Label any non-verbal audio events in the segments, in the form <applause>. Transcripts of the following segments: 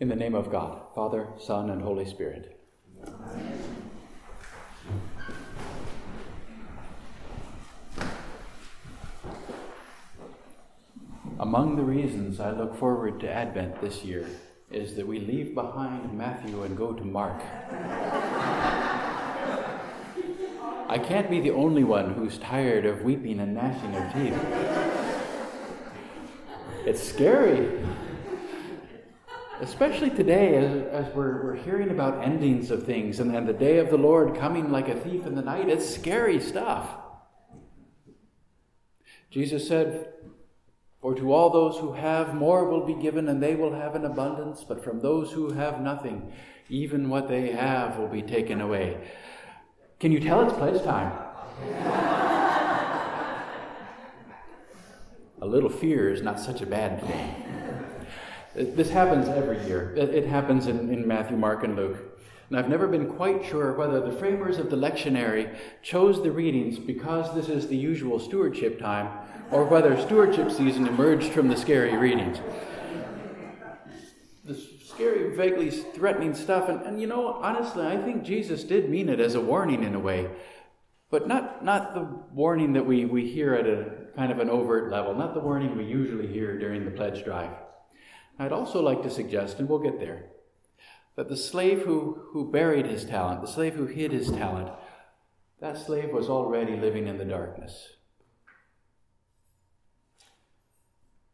In the name of God, Father, Son, and Holy Spirit. Amen. Among the reasons I look forward to Advent this year is that we leave behind Matthew and go to Mark. I can't be the only one who's tired of weeping and gnashing of teeth. It's scary. Especially today, as, as we're, we're hearing about endings of things and, and the day of the Lord coming like a thief in the night, it's scary stuff. Jesus said, For to all those who have, more will be given, and they will have an abundance, but from those who have nothing, even what they have will be taken away. Can you tell it's pledge time? <laughs> a little fear is not such a bad thing. This happens every year. It happens in, in Matthew, Mark, and Luke. And I've never been quite sure whether the framers of the lectionary chose the readings because this is the usual stewardship time, or whether stewardship season emerged from the scary readings. The scary, vaguely threatening stuff, and, and you know, honestly, I think Jesus did mean it as a warning in a way, but not, not the warning that we, we hear at a kind of an overt level, not the warning we usually hear during the pledge drive. I'd also like to suggest, and we'll get there, that the slave who, who buried his talent, the slave who hid his talent, that slave was already living in the darkness.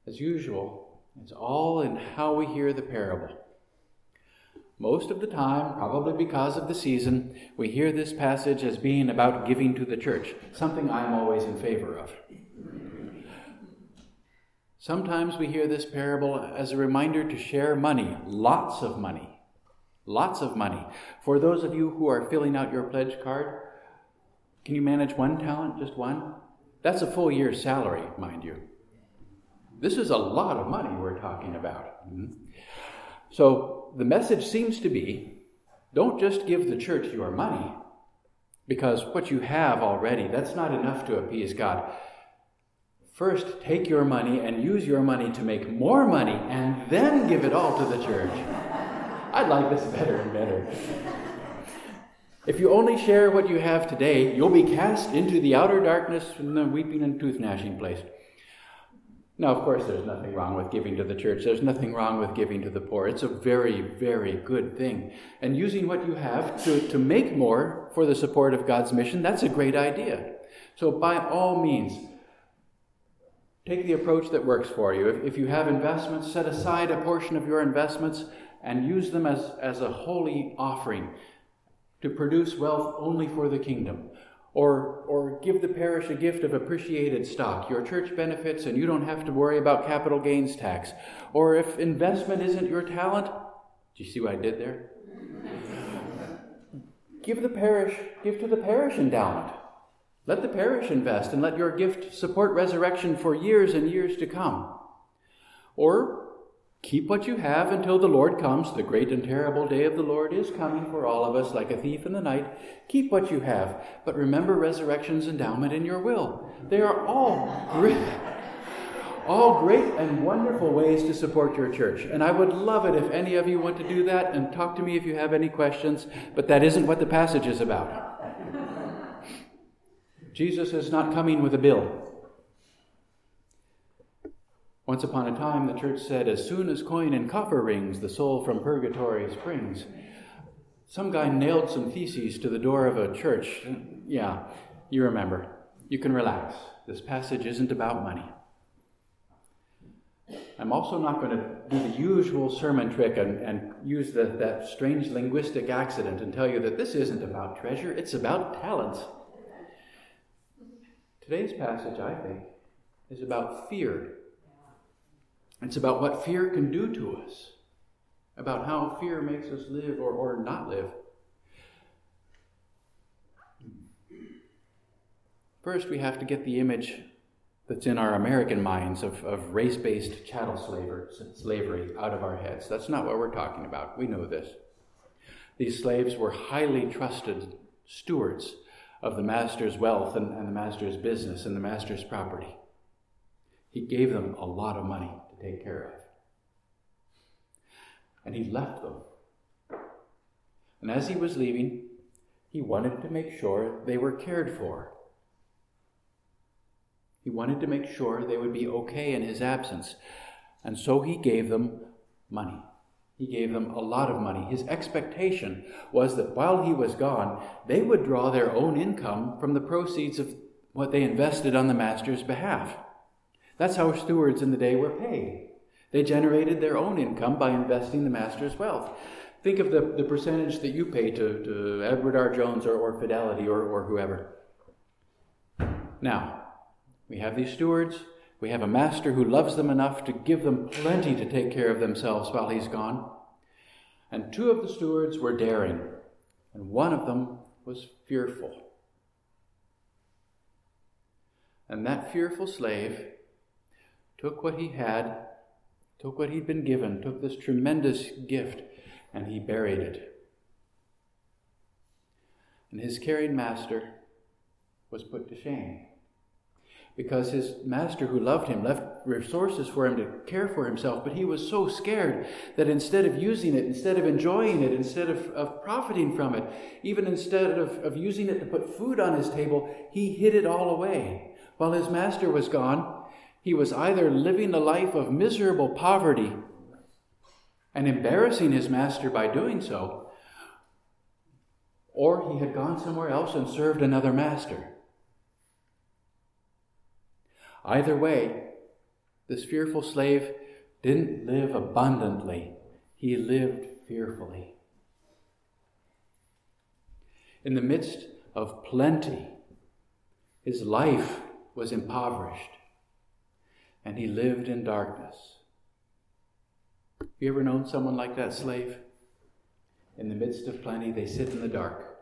As usual, it's all in how we hear the parable. Most of the time, probably because of the season, we hear this passage as being about giving to the church, something I'm always in favor of. Sometimes we hear this parable as a reminder to share money, lots of money. Lots of money. For those of you who are filling out your pledge card, can you manage one talent, just one? That's a full year's salary, mind you. This is a lot of money we're talking about. Mm-hmm. So the message seems to be don't just give the church your money, because what you have already, that's not enough to appease God. First, take your money and use your money to make more money and then give it all to the church. I like this better and better. If you only share what you have today, you'll be cast into the outer darkness and the weeping and tooth gnashing place. Now, of course, there's nothing wrong with giving to the church. There's nothing wrong with giving to the poor. It's a very, very good thing. And using what you have to, to make more for the support of God's mission, that's a great idea. So, by all means, Take the approach that works for you. If, if you have investments, set aside a portion of your investments and use them as, as a holy offering to produce wealth only for the kingdom. Or, or give the parish a gift of appreciated stock. Your church benefits and you don't have to worry about capital gains tax. Or if investment isn't your talent, do you see what I did there? <laughs> give the parish, give to the parish endowment. Let the parish invest and let your gift support resurrection for years and years to come. Or keep what you have until the Lord comes. The great and terrible day of the Lord is coming for all of us like a thief in the night. Keep what you have, but remember resurrection's endowment in your will. They are all great. All great and wonderful ways to support your church. And I would love it if any of you want to do that and talk to me if you have any questions, but that isn't what the passage is about. Jesus is not coming with a bill. Once upon a time, the church said, as soon as coin and coffer rings, the soul from purgatory springs. Some guy nailed some theses to the door of a church. Yeah, you remember. You can relax. This passage isn't about money. I'm also not going to do the usual sermon trick and, and use the, that strange linguistic accident and tell you that this isn't about treasure, it's about talents. Today's passage, I think, is about fear. It's about what fear can do to us, about how fear makes us live or, or not live. First, we have to get the image that's in our American minds of, of race based chattel slavery out of our heads. That's not what we're talking about. We know this. These slaves were highly trusted stewards of the master's wealth and, and the master's business and the master's property. He gave them a lot of money to take care of. and he left them. And as he was leaving, he wanted to make sure they were cared for. He wanted to make sure they would be okay in his absence. And so he gave them money. He gave them a lot of money. His expectation was that while he was gone, they would draw their own income from the proceeds of what they invested on the master's behalf. That's how stewards in the day were paid. They generated their own income by investing the master's wealth. Think of the, the percentage that you pay to, to Edward R. Jones or, or Fidelity or, or whoever. Now, we have these stewards. We have a master who loves them enough to give them plenty to take care of themselves while he's gone. And two of the stewards were daring, and one of them was fearful. And that fearful slave took what he had, took what he'd been given, took this tremendous gift, and he buried it. And his caring master was put to shame because his master who loved him left resources for him to care for himself, but he was so scared that instead of using it, instead of enjoying it, instead of, of profiting from it, even instead of, of using it to put food on his table, he hid it all away. While his master was gone, he was either living a life of miserable poverty and embarrassing his master by doing so, or he had gone somewhere else and served another master. Either way, this fearful slave didn't live abundantly, he lived fearfully. In the midst of plenty, his life was impoverished, and he lived in darkness. You ever known someone like that slave? In the midst of plenty, they sit in the dark.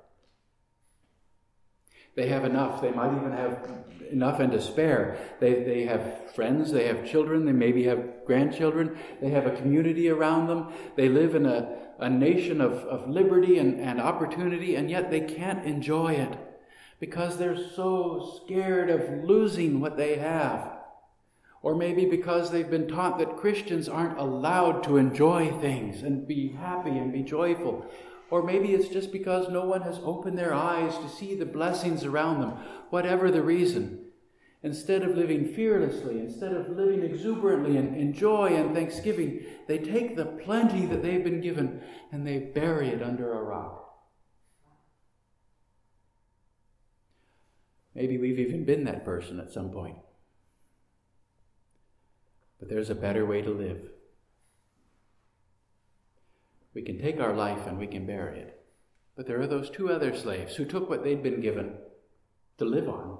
They have enough. They might even have enough and to spare. They, they have friends, they have children, they maybe have grandchildren, they have a community around them. They live in a, a nation of, of liberty and, and opportunity, and yet they can't enjoy it because they're so scared of losing what they have. Or maybe because they've been taught that Christians aren't allowed to enjoy things and be happy and be joyful. Or maybe it's just because no one has opened their eyes to see the blessings around them, whatever the reason. Instead of living fearlessly, instead of living exuberantly in, in joy and thanksgiving, they take the plenty that they've been given and they bury it under a rock. Maybe we've even been that person at some point. But there's a better way to live. We can take our life and we can bury it. But there are those two other slaves who took what they'd been given to live on.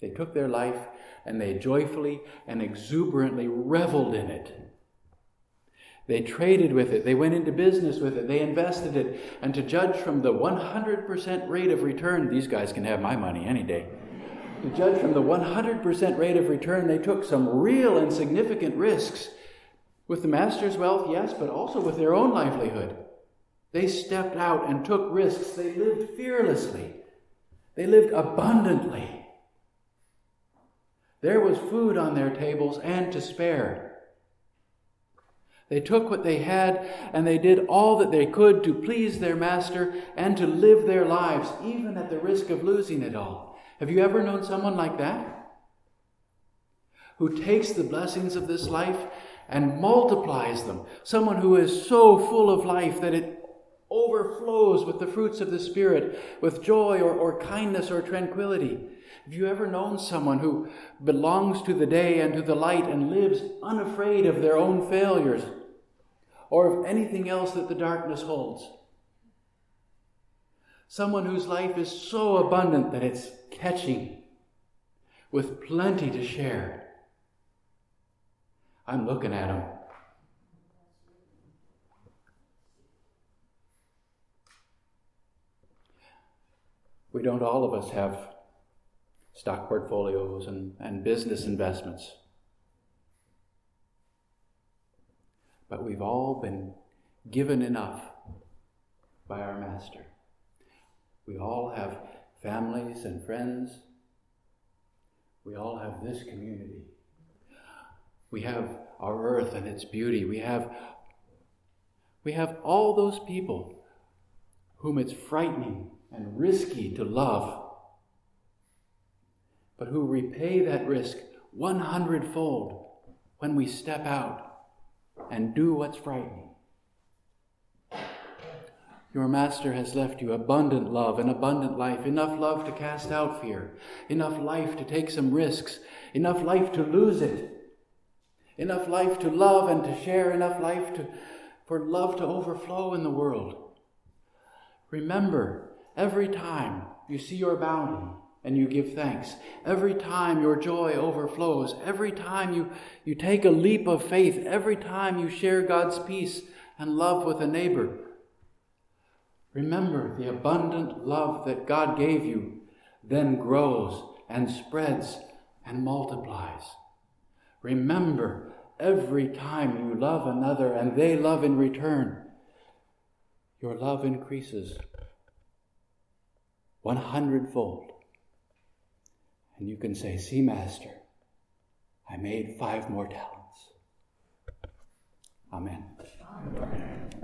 They took their life and they joyfully and exuberantly reveled in it. They traded with it, they went into business with it, they invested it, and to judge from the 100% rate of return, these guys can have my money any day. To judge from the 100% rate of return, they took some real and significant risks with the master's wealth, yes, but also with their own livelihood. They stepped out and took risks. They lived fearlessly. They lived abundantly. There was food on their tables and to spare. They took what they had and they did all that they could to please their master and to live their lives, even at the risk of losing it all. Have you ever known someone like that? Who takes the blessings of this life and multiplies them. Someone who is so full of life that it overflows with the fruits of the Spirit, with joy or, or kindness or tranquility. Have you ever known someone who belongs to the day and to the light and lives unafraid of their own failures or of anything else that the darkness holds? Someone whose life is so abundant that it's catching with plenty to share. I'm looking at them. We don't all of us have stock portfolios and, and business investments. But we've all been given enough by our Master. We all have families and friends. We all have this community. We have our earth and its beauty. We have We have all those people whom it's frightening and risky to love, but who repay that risk 100 fold when we step out and do what's frightening. Your master has left you abundant love and abundant life, enough love to cast out fear, enough life to take some risks, enough life to lose it, enough life to love and to share, enough life to, for love to overflow in the world. Remember, every time you see your bounty and you give thanks, every time your joy overflows, every time you, you take a leap of faith, every time you share God's peace and love with a neighbor, Remember the abundant love that God gave you then grows and spreads and multiplies. Remember every time you love another and they love in return, your love increases 100 fold. And you can say, See, Master, I made five more talents. Amen. Amen.